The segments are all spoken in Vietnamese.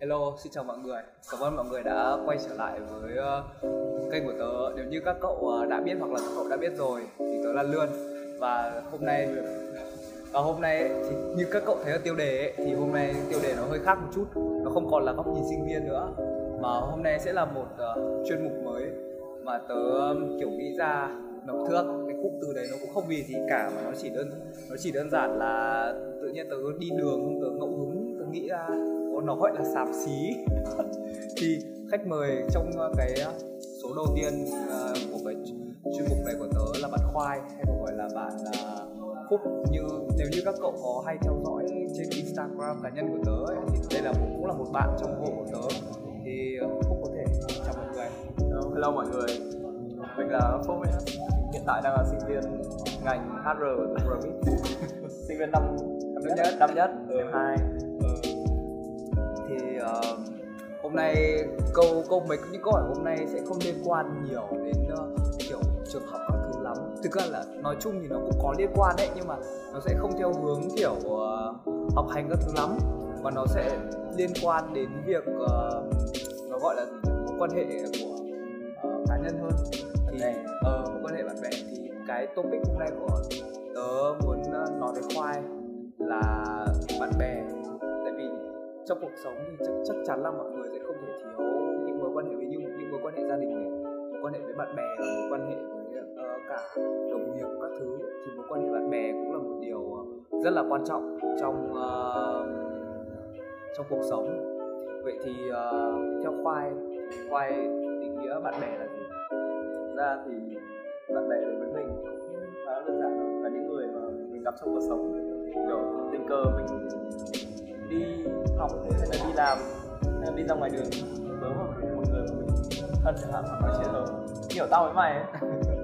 Hello, xin chào mọi người. Cảm ơn mọi người đã quay trở lại với uh, kênh của tớ. Nếu như các cậu uh, đã biết hoặc là các cậu đã biết rồi thì tớ là Lươn và hôm nay và hôm nay thì như các cậu thấy ở tiêu đề ấy, thì hôm nay tiêu đề nó hơi khác một chút. Nó không còn là góc nhìn sinh viên nữa mà hôm nay sẽ là một uh, chuyên mục mới mà tớ um, kiểu nghĩ ra nó thước cái cụm từ đấy nó cũng không vì gì cả mà nó chỉ đơn nó chỉ đơn giản là tự nhiên tớ đi đường không tớ ngẫu hứng tớ nghĩ ra nó gọi là xàm xí. Thì khách mời trong cái số đầu tiên uh, của cái chuyên mục này của tớ là bạn khoai hay còn gọi là bạn phúc. Như nếu như các cậu có hay theo dõi trên instagram cá nhân của tớ ấy, thì đây là cũng là một bạn trong hộ của tớ. Thì phúc có thể chào mọi người. Hello mọi người. Mình là phúc ấy. hiện tại đang là sinh viên ngành hr Remit sinh viên năm năm nhất. Năm nhất. Ừ. hai hôm nay câu câu mấy những câu hỏi hôm nay sẽ không liên quan nhiều đến uh, kiểu trường học các thứ lắm. Thực ra là nói chung thì nó cũng có liên quan đấy nhưng mà nó sẽ không theo hướng kiểu uh, học hành các thứ lắm. Mà nó sẽ liên quan đến việc uh, nó gọi là mối quan hệ của uh, cá nhân hơn. Thì ờ uh, mối quan hệ bạn bè. Thì cái topic hôm nay của tớ muốn nói với khoai là bạn bè trong cuộc sống thì chắc chắc chắn là mọi người sẽ không thể thiếu những mối quan hệ với những những mối quan hệ gia đình này mối quan hệ với bạn bè mối quan hệ với uh, cả đồng nghiệp các thứ. Thì mối quan hệ bạn bè cũng là một điều ờ, rất là quan trọng trong uh, trong cuộc sống. Vậy thì uh, theo khoai khoai định nghĩa bạn bè là gì? Ra thì bạn bè đối với mình khá đơn giản là những người mà mình gặp trong cuộc sống kiểu tình cờ mình hay là đi làm hay là đi ra ngoài đường tớ mà một người thân chẳng hạn hoặc nói chuyện rồi hiểu tao với mày ấy.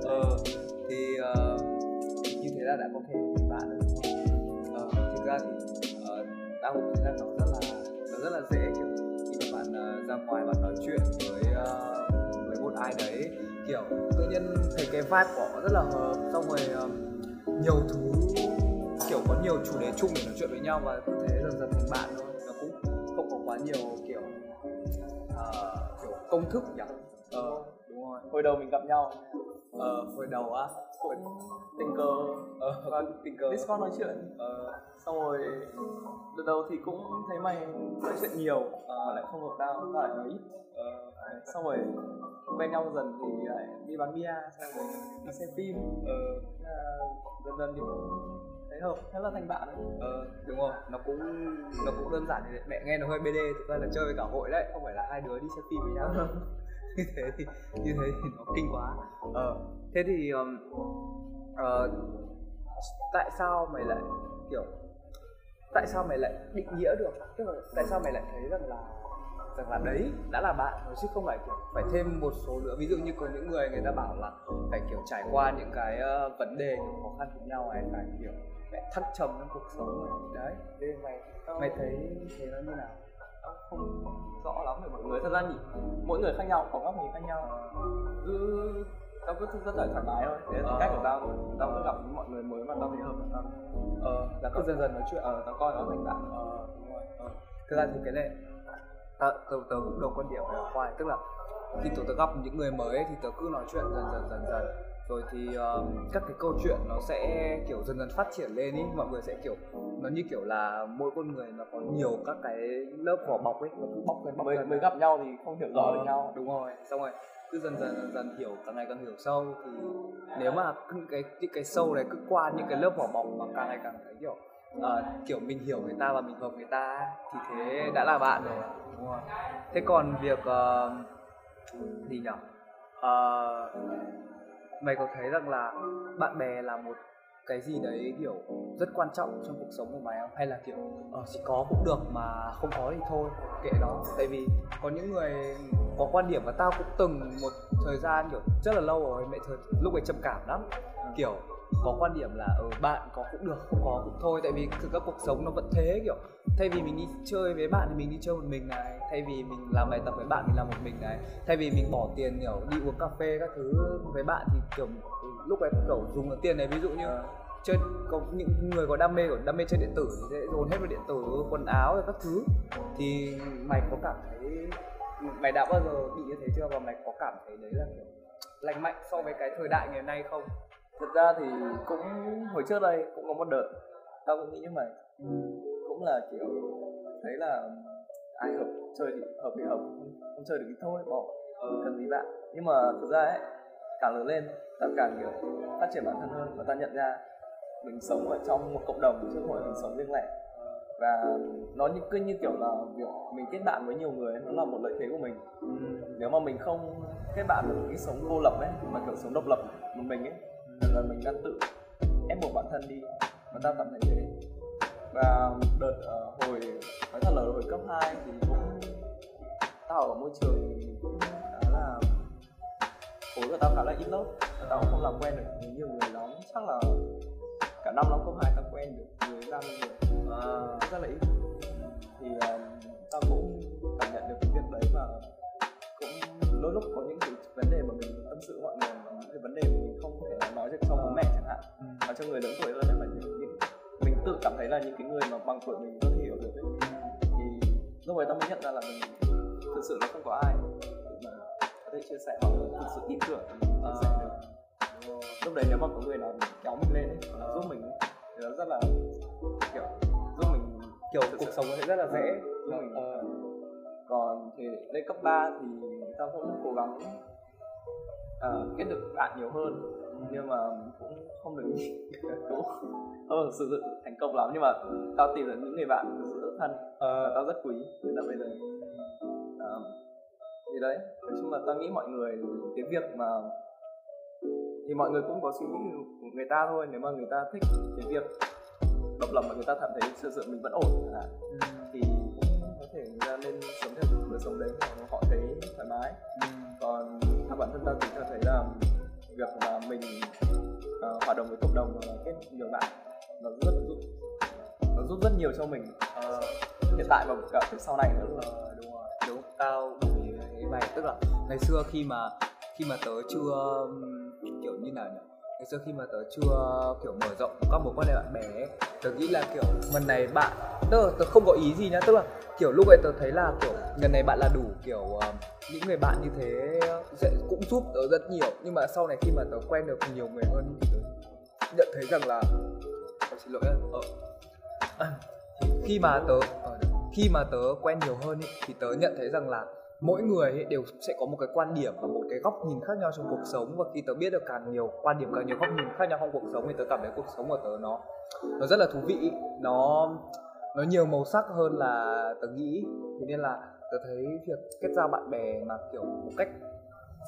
Ờ thì uh, như thế là đã có thể thành bạn được đúng không? Uh, thực ra thì uh, tao cũng thấy là nó rất là nó rất là dễ kiểu khi mà bạn uh, ra ngoài bạn nói chuyện với uh, với một ai đấy kiểu tự nhiên thấy cái vibe của họ rất là hợp xong rồi uh, nhiều thứ kiểu có nhiều chủ đề chung để nói chuyện với nhau và cứ thế dần dần thành bạn thôi nhiều kiểu uh, kiểu công thức nhỉ? Ờ đúng rồi. Hồi đầu mình gặp nhau ờ hồi đầu á hồi tình cờ ờ và tình cờ discord nói chuyện. Ờ xong rồi từ đầu thì cũng thấy mày nói chuyện nhiều mà lại không hợp tao tao lại nói ít. Ờ xong rồi quen nhau dần thì lại đi bán bia xong rồi đi xem phim. Ờ dần dần thì cũng thấy hợp. Thế là thành bạn ờ đúng rồi. Nó cũng nó cũng đơn giản như mẹ nghe nó hơi bd thực ra là chơi với cả hội đấy không phải là hai đứa đi xem phim với nhau. Như thế thì như thế thì nó kinh quá. Ờ thế thì um, uh, tại sao mày lại kiểu tại sao mày lại định nghĩa được? Tức là tại sao mày lại thấy rằng là rằng là đấy đã là bạn rồi chứ không phải kiểu phải thêm một số nữa? Ví dụ như có những người người ta bảo là phải kiểu trải qua những cái uh, vấn đề kiểu khó khăn cùng nhau này phải kiểu phải thăng trầm trong cuộc sống. Này đấy. Thế mày mày thấy thế nó như nào? Không rõ lắm về mọi người. Thật ra nhỉ mỗi người khác nhau có góc nhìn khác nhau. Cứ tao cứ rất là thoải mái thôi. Thế là ờ. cách của tao tao cứ gặp mọi người mới mà tao thấy hợp tao. Ờ. Là cứ dần dần nói chuyện. Ờ tao coi nó thành bạn ờ. Đúng rồi. Ờ. Thực ra thì cái này tớ tớ, tớ cũng đồng quan điểm về khoai tức là khi tớ, tớ gặp những người mới thì tớ cứ nói chuyện dần dần dần dần rồi thì uh, các cái câu chuyện nó sẽ kiểu dần dần phát triển lên ý mọi người sẽ kiểu nó như kiểu là mỗi con người nó có nhiều các cái lớp vỏ bọc ấy nó cứ bọc lên bọc mới, mới gặp nhau thì không hiểu rõ ờ, được nhau. đúng rồi xong rồi cứ dần dần dần dần hiểu càng ngày càng hiểu sâu thì nếu mà những cái những cái sâu này cứ qua những cái lớp vỏ bọc mà càng ngày càng thấy kiểu uh, kiểu mình hiểu người ta và mình hợp người ta thì thế đã là bạn rồi. Đúng rồi. Thế còn việc uh, gì nhỉ uh, mày có thấy rằng là bạn bè là một cái gì đấy kiểu rất quan trọng trong cuộc sống của mày không? Hay là kiểu ờ chỉ có cũng được mà không có thì thôi kệ đó tại vì có những người có quan điểm và tao cũng từng một thời gian kiểu rất là lâu rồi mẹ thời lúc ấy trầm cảm lắm. Kiểu có quan điểm là ở ừ, bạn có cũng được không có cũng thôi. Tại vì thực ra cuộc sống nó vẫn thế kiểu thay vì mình đi chơi với bạn thì mình đi chơi một mình này thay vì mình làm bài tập với bạn mình làm một mình này thay vì mình bỏ tiền kiểu đi uống cà phê các thứ với bạn thì kiểu lúc ấy kiểu dùng tiền này. Ví dụ như chơi có những người có đam mê của đam mê chơi điện tử thì sẽ dồn hết vào điện tử quần áo và các thứ. Thì mày có cảm thấy mày đã bao giờ bị như thế chưa? Và mày có cảm thấy đấy là kiểu lành mạnh so với cái thời đại ngày nay không thực ra thì cũng hồi trước đây cũng có một đợt tao cũng nghĩ như mày cũng là kiểu thấy là ai hợp chơi thì hợp thì hợp không chơi được thì thôi bỏ cần gì bạn. Nhưng mà thực ra ấy càng lớn lên ta càng kiểu phát triển bản thân hơn và ta nhận ra mình sống ở trong một cộng đồng chứ không phải mình sống riêng lẻ. Và nó như cứ như kiểu là việc mình kết bạn với nhiều người ấy, nó là một lợi thế của mình. Ừ. nếu mà mình không kết bạn với cái sống cô lập ấy mà kiểu sống độc lập một mình ấy là mình đang tự ép buộc bản thân đi. Và ta cảm thấy thế. Và đợt uh, hồi nói thật là hồi cấp 2 thì cũng tao ở môi trường cũng khá là khối của tao khá là ít lớp. Và tao cũng không làm quen được với nhiều người lắm. Chắc là cả năm năm cấp hai tao quen được người ba người. À, rất là ít. Thì um, tao cũng cảm nhận được cái việc đấy và cũng đôi lúc có những cái vấn đề mà mình tâm sự mọi người cái vấn đề mình không thể nói được cho bố mẹ chẳng hạn ừ. và cho người lớn tuổi hơn mà những, những mình tự cảm thấy là những cái người mà bằng tuổi mình có thể hiểu được ấy. thì lúc ấy tao mới nhận ra là mình thực sự nó không có ai mà có thể chia sẻ hoặc là thực sự tin tưởng chia sẻ được lúc đấy nếu mà có người nào kéo mình lên ấy, giúp mình thì nó rất là kiểu giúp mình kiểu cuộc sống sẽ rất là dễ giúp mình ờ. còn thì lên cấp 3 thì tao cũng cố gắng uh, kết được bạn nhiều hơn nhưng mà cũng không được cũng không sử dụng thành công lắm nhưng mà tao tìm được những người bạn rất thân uh, tao rất quý. Đến tận bây giờ uh, thì đấy. Nói chung là tao nghĩ mọi người cái việc mà thì mọi người cũng có suy nghĩ của người ta thôi. Nếu mà người ta thích cái việc độc lập mà người ta cảm thấy sự sự mình vẫn ổn à, ừ. thì cũng có thể người ta nên sống theo đời sống đấy họ thấy thoải mái bản thân ta thì ta thấy là việc mà mình uh, hoạt động với cộng đồng và kết nhiều bạn nó rất giúp nó giúp rất nhiều cho mình. Uh, hiện tại và cả sau này nữa. là uh, đúng rồi đúng. Tao đồng ý với mày tức là ngày xưa khi mà khi mà tớ chưa kiểu như nào nhỉ? Ngày xưa khi mà tớ chưa kiểu mở rộng các mối quan hệ bạn bè ấy, tớ nghĩ là kiểu lần này bạn là tớ không có ý gì nhá tức là kiểu lúc ấy tớ thấy là kiểu lần này bạn là đủ kiểu uh, những người bạn như thế sẽ cũng giúp tớ rất nhiều. Nhưng mà sau này khi mà tớ quen được nhiều người hơn thì tớ nhận thấy rằng là tớ xin lỗi ờ. À, khi mà tớ ờ, khi mà tớ quen nhiều hơn ý, thì tớ nhận thấy rằng là mỗi người ấy đều sẽ có một cái quan điểm và một cái góc nhìn khác nhau trong cuộc sống. Và khi tớ biết được càng nhiều quan điểm càng nhiều góc nhìn khác nhau trong cuộc sống thì tớ cảm thấy cuộc sống của tớ nó nó rất là thú vị nó nó nhiều màu sắc hơn là tớ nghĩ. Thế nên là tớ thấy việc kết giao bạn bè mà kiểu một cách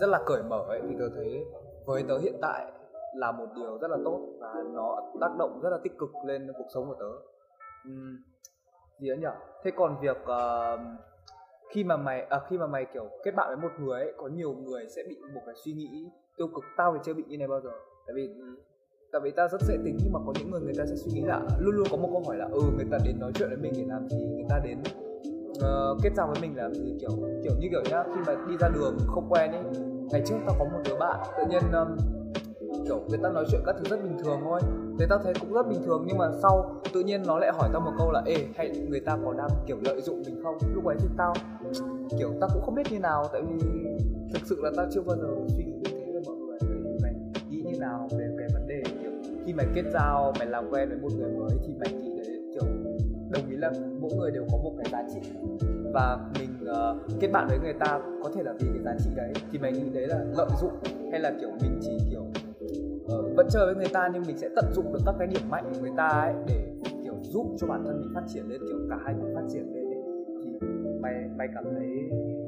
rất là cởi mở ấy thì tớ thấy với tớ hiện tại là một điều rất là tốt và nó tác động rất là tích cực lên cuộc sống của tớ. Uhm, gì nữa nhở? thế còn việc uh, khi mà mày à, khi mà mày kiểu kết bạn với một người ấy có nhiều người sẽ bị một cái suy nghĩ tiêu cực tao thì chưa bị như này bao giờ. Tại vì tại vì ta rất dễ tính nhưng mà có những người người ta sẽ suy nghĩ là luôn luôn có một câu hỏi là ừ người ta đến nói chuyện với mình để làm gì? Người ta đến uh, kết giao với mình là gì kiểu kiểu như kiểu nhá khi mà đi ra đường không quen ấy ngày trước tao có một đứa bạn tự nhiên um, kiểu người ta nói chuyện các thứ rất bình thường thôi. Thế tao thấy cũng rất bình thường nhưng mà sau tự nhiên nó lại hỏi tao một câu là ê hay người ta có đang kiểu lợi dụng mình không? Lúc ấy thì tao kiểu tao cũng không biết như nào tại vì thực sự là tao chưa bao giờ suy nghĩ như thế với mọi người. Về mày nghĩ như nào về cái vấn đề kiểu khi mày kết giao mày làm quen với một người mới thì mày nghĩ đấy kiểu đồng ý là mỗi người đều có một cái giá trị. Và mình uh, kết bạn với người ta có thể là vì cái giá trị đấy thì mày nghĩ đấy là lợi dụng hay là kiểu mình chỉ kiểu uh, vẫn chơi với người ta nhưng mình sẽ tận dụng được các cái điểm mạnh của người ta ấy để kiểu giúp cho bản thân mình phát triển lên kiểu cả hai cùng phát triển lên ấy. thì mày mày cảm thấy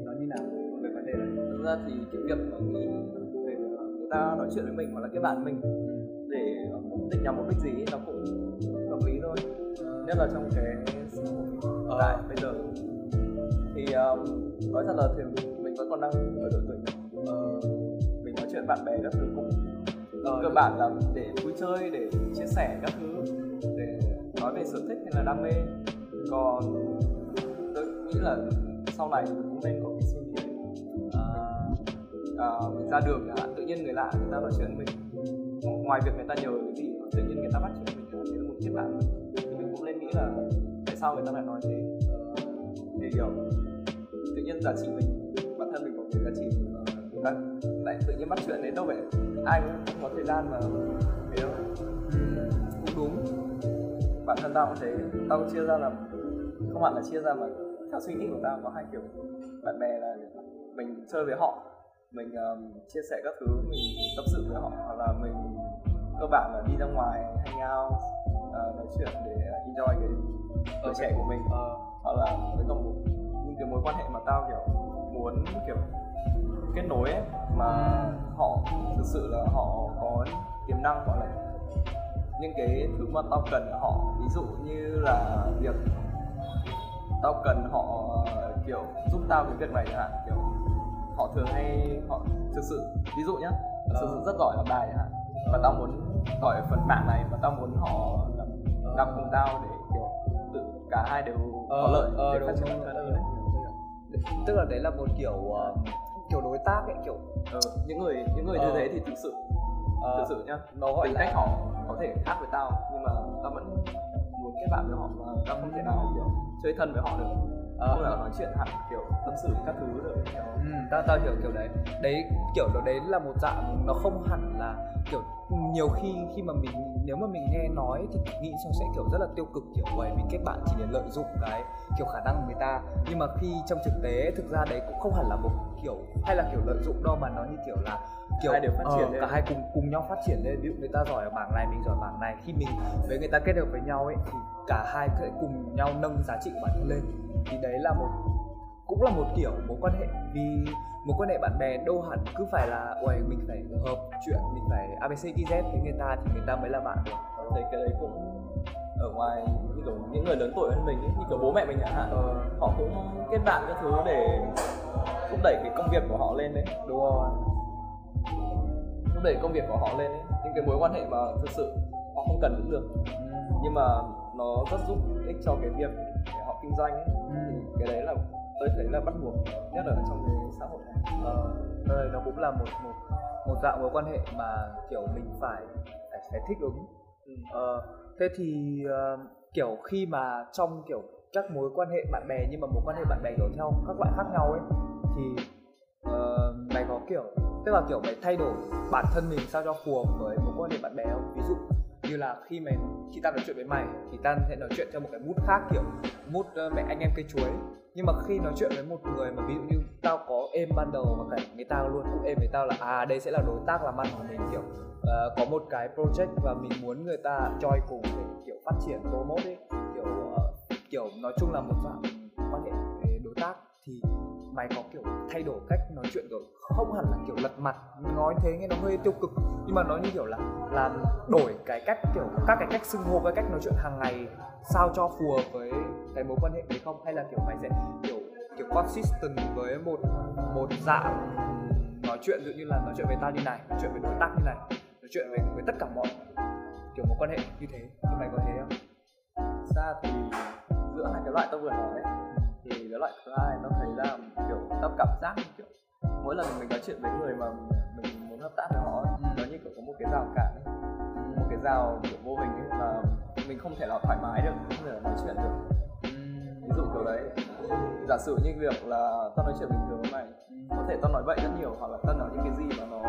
nó như nào về vấn đề này? Thực ra thì cái việc mà nghĩ về người ta nói chuyện với mình hoặc là cái bạn mình để mục đích nhằm mục đích gì nó cũng hợp lý thôi nhất là trong cái hiện tại bây giờ. Thì um, nói thật là thì mình vẫn còn đang ở độ tuổi uh, mình nói chuyện bạn bè các thứ cũng uh, cơ bản là để vui chơi để chia sẻ các thứ để nói về sở thích hay là đam mê. Còn tôi nghĩ là sau này mình cũng nên có cái suy nghĩ à, mình ra đường là tự nhiên người lạ người ta nói chuyện với mình. Ngoài việc người ta nhờ cái gì tự nhiên người người ta bắt chuyện mình thì là một kết bạn nghĩ là tại sao người ta lại nói thế? Để kiểu tự nhiên giá trị mình bản thân mình có cái giá trị lại, lại tự nhiên bắt chuyện đến đâu vậy? Ai cũng có thời gian mà thế đâu? Cũng đúng. Bản thân tao cũng thế. Tao cũng chia ra là không hẳn là chia ra mà theo suy nghĩ của tao có hai kiểu. Bạn bè là mình chơi với họ mình um, chia sẻ các thứ mình tâm sự với họ hoặc là mình cơ bản là đi ra ngoài hang out uh, nói chuyện để enjoy cái tuổi trẻ của mình. Uh, hoặc là với còn một những cái mối quan hệ mà tao kiểu muốn kiểu kết nối ấy mà họ thực sự là họ có tiềm năng hoặc là những cái thứ mà tao cần ở họ. Ví dụ như là việc tao cần họ kiểu giúp tao cái việc này chẳng hạn kiểu họ thường hay họ thực sự ví dụ nhá thực sự rất giỏi làm bài chẳng hạn và tao muốn gọi phần mạng này và tao muốn họ làm cùng tao để kiểu tự cả hai đều có lợi ờ, để phát triển bản đấy. tức là đấy là một kiểu uh, kiểu đối tác ấy kiểu ừ, những người những người như Ờ. thế thì thực sự ờ, thực sự nhá nó gọi tính là cách họ có thể khác với tao nhưng mà tao vẫn muốn kết bạn với họ mà tao không thể nào kiểu chơi thân với họ được. Ờ, không thể nào nói chuyện hẳn kiểu tâm sự các thứ được kiểu. Ừ, tao tao hiểu kiểu đấy. Đấy kiểu đó đấy là một dạng nó không hẳn là kiểu nhiều khi khi mà mình nếu mà mình nghe nói thì nghĩ xong sẽ kiểu rất là tiêu cực kiểu vậy mình kết bạn chỉ để lợi dụng cái kiểu khả năng của người ta. Nhưng mà khi trong thực tế thực ra đấy cũng không hẳn là một kiểu hay là kiểu lợi dụng đâu mà nó như kiểu là kiểu Hai đều phát ờ, triển lên. cả hai cùng cùng nhau phát triển lên. Ví dụ người ta giỏi ở bảng này mình giỏi bảng này khi mình với người ta kết hợp với nhau ấy thì cả hai sẽ cùng nhau nâng giá trị của bản thân lên. Thì đấy là một cũng là một kiểu mối quan hệ vì mối quan hệ bạn bè đâu hẳn cứ phải là uầy mình phải hợp chuyện mình phải abc z với người ta thì người ta mới là bạn. Được thấy cái đấy cũng ở ngoài như kiểu những người lớn tuổi hơn mình ấy, như kiểu bố mẹ mình chẳng hạn ờ, họ cũng kết bạn các thứ để thúc đẩy cái công việc của họ lên đấy. Đúng rồi. Thúc đẩy công việc của họ lên đấy. Những cái mối quan hệ mà thực sự họ không cần cũng được. Ừ. nhưng mà nó rất giúp ích cho cái việc để họ kinh doanh ấy. Ừ. thì cái đấy là tôi thấy là bắt buộc nhất là trong cái xã hội này. Ờ, đây nó cũng là một một một dạng mối quan hệ mà kiểu mình phải phải, phải thích ứng. Ừ. Ờ, thế thì ờ, kiểu khi mà trong kiểu các mối quan hệ bạn bè nhưng mà mối quan hệ bạn bè kiểu theo các loại khác nhau ấy thì ờ, mày có kiểu tức là kiểu mày thay đổi bản thân mình sao cho phù hợp với mối quan hệ bạn bè không? Ví dụ như là khi mày khi tao nói chuyện với mày thì tao sẽ nói chuyện theo một cái mood khác kiểu mood ờ, mẹ anh em cây chuối nhưng mà khi nói chuyện với một người mà ví dụ như tao có êm ban đầu và cả người ta luôn cũng êm với tao là à đây sẽ là đối tác làm ăn của mình kiểu uh, có một cái project và mình muốn người ta join cùng để kiểu phát triển promote ấy. Kiểu uh, kiểu nói chung là một dạng mày có kiểu thay đổi cách nói chuyện rồi không hẳn là kiểu lật mặt nói thế nghe nó hơi tiêu cực nhưng mà nó như kiểu là làm đổi cái cách kiểu các cái cách xưng hô cái cách nói chuyện hàng ngày sao cho phù hợp với cái mối quan hệ đấy không? Hay là kiểu mày sẽ kiểu kiểu consistent với một một dạng nói chuyện dụ như là nói chuyện với tao như này nói chuyện với đối tác như này nói chuyện với với tất cả mọi kiểu mối quan hệ như thế thì mày có thế không? Ra thì giữa hai cái loại tao vừa nói ấy, thì cái loại hai tao thấy là kiểu tao cảm giác kiểu mỗi lần mình nói chuyện với người mà mình muốn hợp tác với họ ấy, nó như kiểu có một cái rào cản ấy. một cái rào kiểu vô hình ấy mà mình không thể nào thoải mái được không thể nào nói chuyện được ví dụ kiểu đấy giả sử như việc là tao nói chuyện bình thường với mày có thể tao nói vậy rất nhiều hoặc là tao nói những cái gì mà nó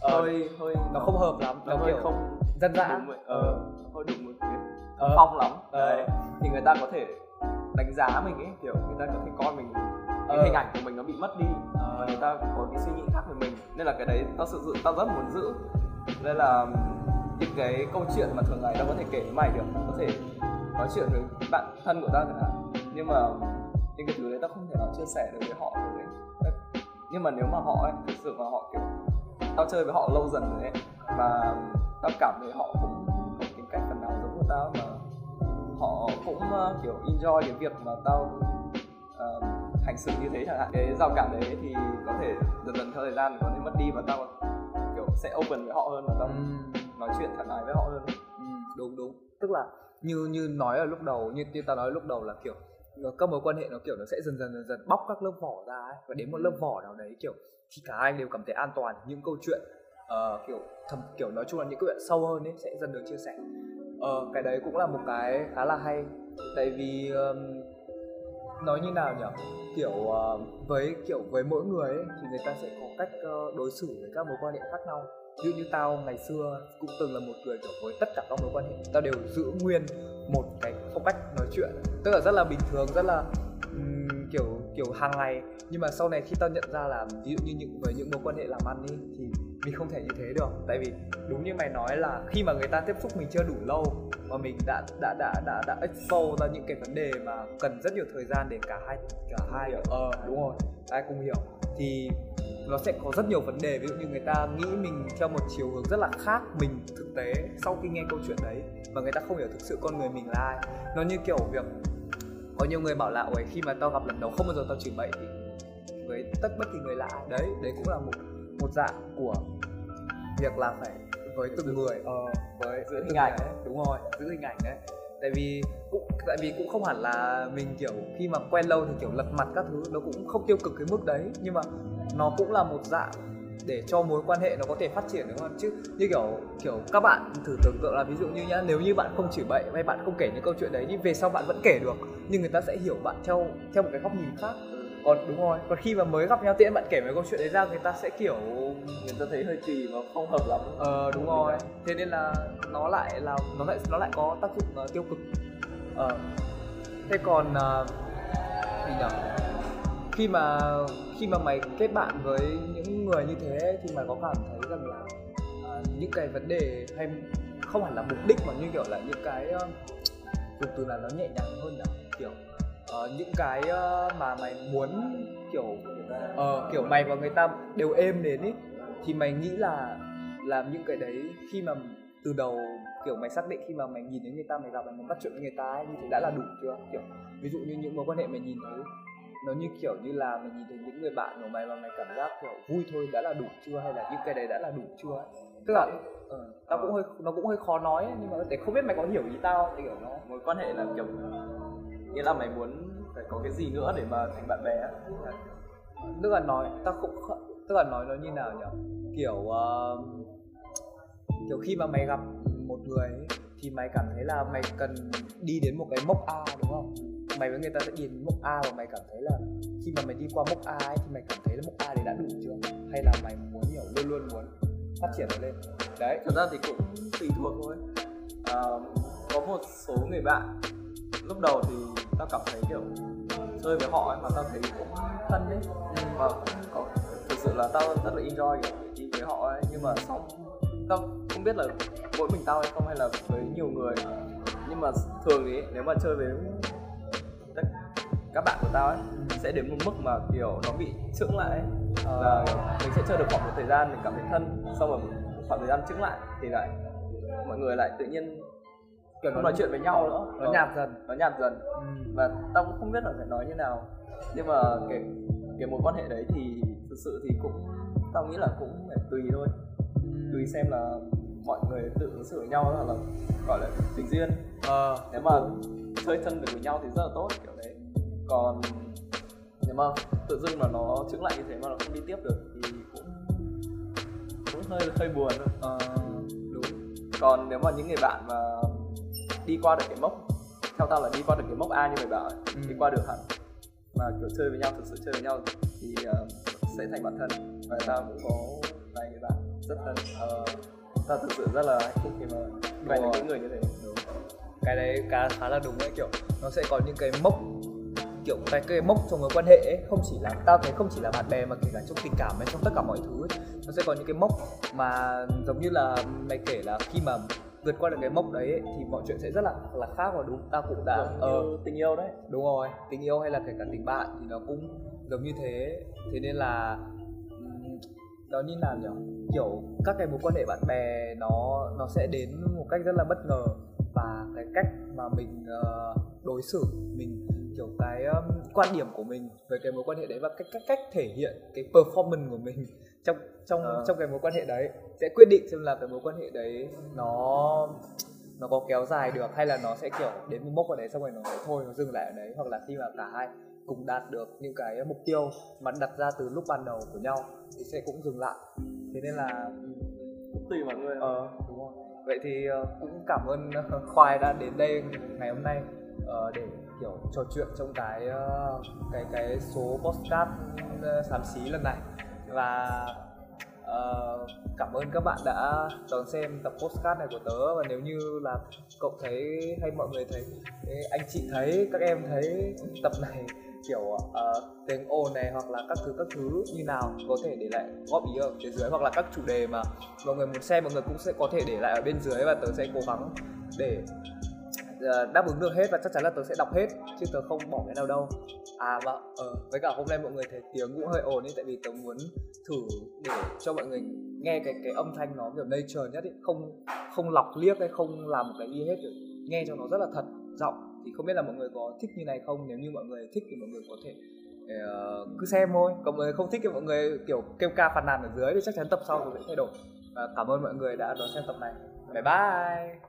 Ờ, hơi hơi nó không hợp lắm nó nó hơi kiểu không dân dã ờ, hơi đúng một cái Ờ. phong lắm Ờ. đấy thì người ta có thể đánh giá mình ấy kiểu người ta có thể coi mình cái Ờ. hình ảnh của mình nó bị mất đi. Ờ. và người ta có cái suy nghĩ khác về mình nên là cái đấy tao sự sự tao rất muốn giữ. Nên là những cái câu chuyện mà thường ngày tao có thể kể với mày được có thể nói chuyện với bạn thân của tao chẳng hạn. Nhưng mà những cái thứ đấy tao không thể nào chia sẻ được với họ được ấy. Nhưng mà nếu mà họ ấy thực sự mà họ kiểu tao chơi với họ lâu dần rồi ấy và tao cảm thấy họ cũng có tính cách phần nào giống của tao mà họ cũng ờ, kiểu enjoy cái việc mà tao ờ, hành xử như thế chẳng hạn. Cái rào cản đấy thì có thể dần dần theo thời gian có thể mất đi và tao kiểu sẽ open với họ hơn và tao Ừm. nói chuyện thoải mái với họ hơn. Ừ, đúng đúng. Tức là như như nói ở lúc đầu như như tao nói lúc đầu là kiểu các mối quan hệ nó kiểu nó sẽ dần dần dần dần bóc các lớp vỏ ra ấy. Và đến một lớp vỏ nào đấy kiểu khi cả hai đều cảm thấy an toàn. Những câu chuyện uh, kiểu thầm kiểu nói chung là những câu chuyện sâu hơn ấy sẽ dần được chia sẻ ờ, cái đấy cũng là một cái khá là hay. Tại vì um, nói như nào nhỉ kiểu uh, với kiểu với mỗi người ấy, thì người ta sẽ có cách uh, đối xử với các mối quan hệ khác nhau. Ví dụ như tao ngày xưa cũng từng là một người kiểu với tất cả các mối quan hệ tao đều giữ nguyên một cái phong cách nói chuyện. Tức là rất là bình thường rất là um, kiểu kiểu hàng ngày. Nhưng mà sau này khi tao nhận ra là ví dụ như những với những mối quan hệ làm ăn đi mình không thể như thế được. Tại vì đúng như mày nói là khi mà người ta tiếp xúc mình chưa đủ lâu, mà mình đã đã đã đã đã expose ra những cái vấn đề mà cần rất nhiều thời gian để cả hai cả hai ờ đúng rồi. Ai cùng hiểu. Thì nó sẽ có rất nhiều vấn đề. Ví dụ như người ta nghĩ mình theo một chiều hướng rất là khác mình thực tế sau khi nghe câu chuyện đấy và người ta không hiểu thực sự con người mình là ai. Nó như kiểu việc, có nhiều người bảo là ôi khi mà tao gặp lần đầu không bao giờ tao chửi bậy thì với tất bất kỳ người lạ. Đấy đấy cũng là một một dạng của việc là phải với từng người ờ với giữ hình ảnh đấy. đúng rồi giữ hình ảnh đấy. Tại vì cũng tại vì cũng không hẳn là mình kiểu khi mà quen lâu thì kiểu lật mặt các thứ nó cũng không tiêu cực cái mức đấy. Nhưng mà nó cũng là một dạng để cho mối quan hệ nó có thể phát triển đúng không? Chứ như kiểu kiểu các bạn thử tưởng tượng là ví dụ như nhá nếu như bạn không chửi bậy hay bạn không kể những câu chuyện đấy nhưng về sau bạn vẫn kể được. Nhưng người ta sẽ hiểu bạn theo theo một cái góc nhìn khác còn đúng rồi. Còn khi mà mới gặp nhau tiện bạn kể mấy câu chuyện đấy ra người ta sẽ kiểu người ta thấy hơi kỳ và không hợp lắm. Ờ đúng rồi. Thế nên là nó lại là nó lại nó lại có tác dụng uh, tiêu cực. Ờ. Thế còn uh, gì nhỉ khi mà khi mà mày kết bạn với những người như thế thì mày có cảm thấy rằng là uh, những cái vấn đề hay không hẳn là mục đích mà như kiểu là những cái uh, dùng từ là nó nhẹ nhàng hơn là kiểu uh, những cái uh, mà mày muốn kiểu uh, kiểu mày và người ta đều êm đến ý thì mày nghĩ là làm những cái đấy khi mà từ đầu kiểu mày xác định khi mà mày nhìn thấy người ta mày gặp mày muốn bắt chuyện với người ta ấy, như thế đã là đủ chưa? Kiểu ví dụ như những mối quan hệ mày nhìn thấy nó như kiểu như là mày nhìn thấy những người bạn của mày mà mày cảm giác kiểu vui thôi đã là đủ chưa? Hay là những cái đấy đã là đủ chưa tức là uh, tao cũng hơi nó cũng hơi khó nói ấy, nhưng mà để không biết mày có hiểu ý tao thì kiểu nó mối quan hệ là kiểu nghĩa là mày muốn phải có cái gì nữa để mà thành bạn bè tức là nói tao không tức là nói nó như nào nhỉ kiểu uh, kiểu khi mà mày gặp một người ấy, thì mày cảm thấy là mày cần đi đến một cái mốc A đúng không? Mày với người ta sẽ đi đến mốc A và mày cảm thấy là khi mà mày đi qua mốc A ấy thì mày cảm thấy là mốc A đấy đã đủ chưa? Hay là mày muốn hiểu luôn luôn muốn phát triển nó lên? Đấy thật ra thì cũng tùy thuộc thôi. À, có một số người bạn lúc đầu thì tao cảm thấy kiểu chơi với họ ấy mà tao thấy cũng thân đấy. Và có thực sự là tao rất là enjoy kiểu đi với họ ấy. Nhưng mà xong tao không biết là mỗi mình tao hay không hay là với nhiều người. Nhưng mà thường thì nếu mà chơi với tất các bạn của tao ấy sẽ đến một mức mà kiểu nó bị chững lại ấy. là mình sẽ chơi được khoảng một thời gian mình cảm thấy thân xong rồi khoảng thời gian chững lại thì lại mọi người lại tự nhiên kiểu không nói chuyện với nhau nữa. nó nhạt dần. Nó nhạt dần. Ừ. và tao cũng không biết là phải nói như nào. Nhưng mà cái cái mối quan hệ đấy thì thực sự thì cũng tao nghĩ là cũng phải tùy thôi. Tùy xem là mọi người tự ứng xử với nhau hoặc là gọi là tình duyên. Ờ. Nếu mà chơi thân được với nhau thì rất là tốt kiểu đấy còn nếu mà tự dưng mà nó chứng lại như thế mà nó không đi tiếp được thì cũng cũng hơi hơi buồn thôi. Ờ. Đúng. Còn nếu mà những người bạn mà đi qua được cái mốc theo tao là đi qua được cái mốc A như mày bảo ấy, Ừ. đi qua được hẳn. Mà kiểu chơi với nhau thực sự chơi với nhau thì uh, sẽ thành bạn thân. Và tao cũng có vài người bạn rất thân. Uh, tao thực sự rất là hạnh phúc khi mà quen được những người như thế. Đúng. cái đấy khá khá là đúng đấy kiểu nó sẽ có những cái mốc kiểu cái cái mốc trong mối quan hệ ấy, không chỉ là tao thấy không chỉ là bạn bè mà kể cả trong tình cảm hay trong tất cả mọi thứ ấy, nó sẽ có những cái mốc mà giống như là mày kể là khi mà vượt qua được cái mốc đấy ấy, thì mọi chuyện sẽ rất là là khác và đúng tao cũng đã ờ như tình yêu đấy. đúng rồi tình yêu hay là kể cả tình bạn thì nó cũng giống như thế. Thế nên là nó như nào nhỉ? Kiểu các cái mối quan hệ bạn bè nó nó sẽ đến một cách rất là bất ngờ và cái cách mà mình ờ, đối xử mình kiểu cái um, quan điểm của mình về cái mối quan hệ đấy và cách cách cách thể hiện cái performance của mình trong trong Ờ. trong cái mối quan hệ đấy. Sẽ quyết định xem là cái mối quan hệ đấy nó nó có kéo dài được hay là nó sẽ kiểu đến một mốc ở đấy xong rồi nó thôi nó dừng lại ở đấy. Hoặc là khi mà cả hai cùng đạt được những cái mục tiêu mà đặt ra từ lúc ban đầu của nhau thì sẽ cũng dừng lại. Thế nên là tùy mọi người. ờ đúng rồi. Vậy thì uh, cũng cảm ơn khoai đã đến đây ngày hôm nay uh, để kiểu trò chuyện trong cái ờ, cái cái số postcard ờ, sám xí lần này. Và uh, cảm ơn các bạn đã đón xem tập postcard này của tớ. Và nếu như là cậu thấy hay mọi người thấy anh chị thấy các em thấy tập này kiểu uh, tiếng ồn này hoặc là các thứ các thứ như nào có thể để lại góp ý ở phía dưới hoặc là các chủ đề mà mọi người muốn xem mọi người cũng sẽ có thể để lại ở bên dưới và tớ sẽ cố gắng để Ờ, đáp ứng được hết và chắc chắn là tớ sẽ đọc hết chứ tớ không bỏ cái nào đâu. À và ờ, với cả hôm nay mọi người thấy tiếng cũng hơi ồn ấy tại vì tớ muốn thử để cho mọi người nghe cái cái âm thanh nó kiểu nature nhất ấy không không lọc liếc hay không làm một cái gì hết nghe cho nó rất là thật giọng. Thì không biết là mọi người có thích như này không? Nếu như mọi người thích thì mọi người có thể uh, cứ xem thôi. Còn mọi người không thích thì mọi người kiểu kêu ca phàn nàn ở dưới thì chắc chắn tập sau tôi sẽ thay đổi. Uh, cảm ơn mọi người đã đón xem tập này. Bye bye!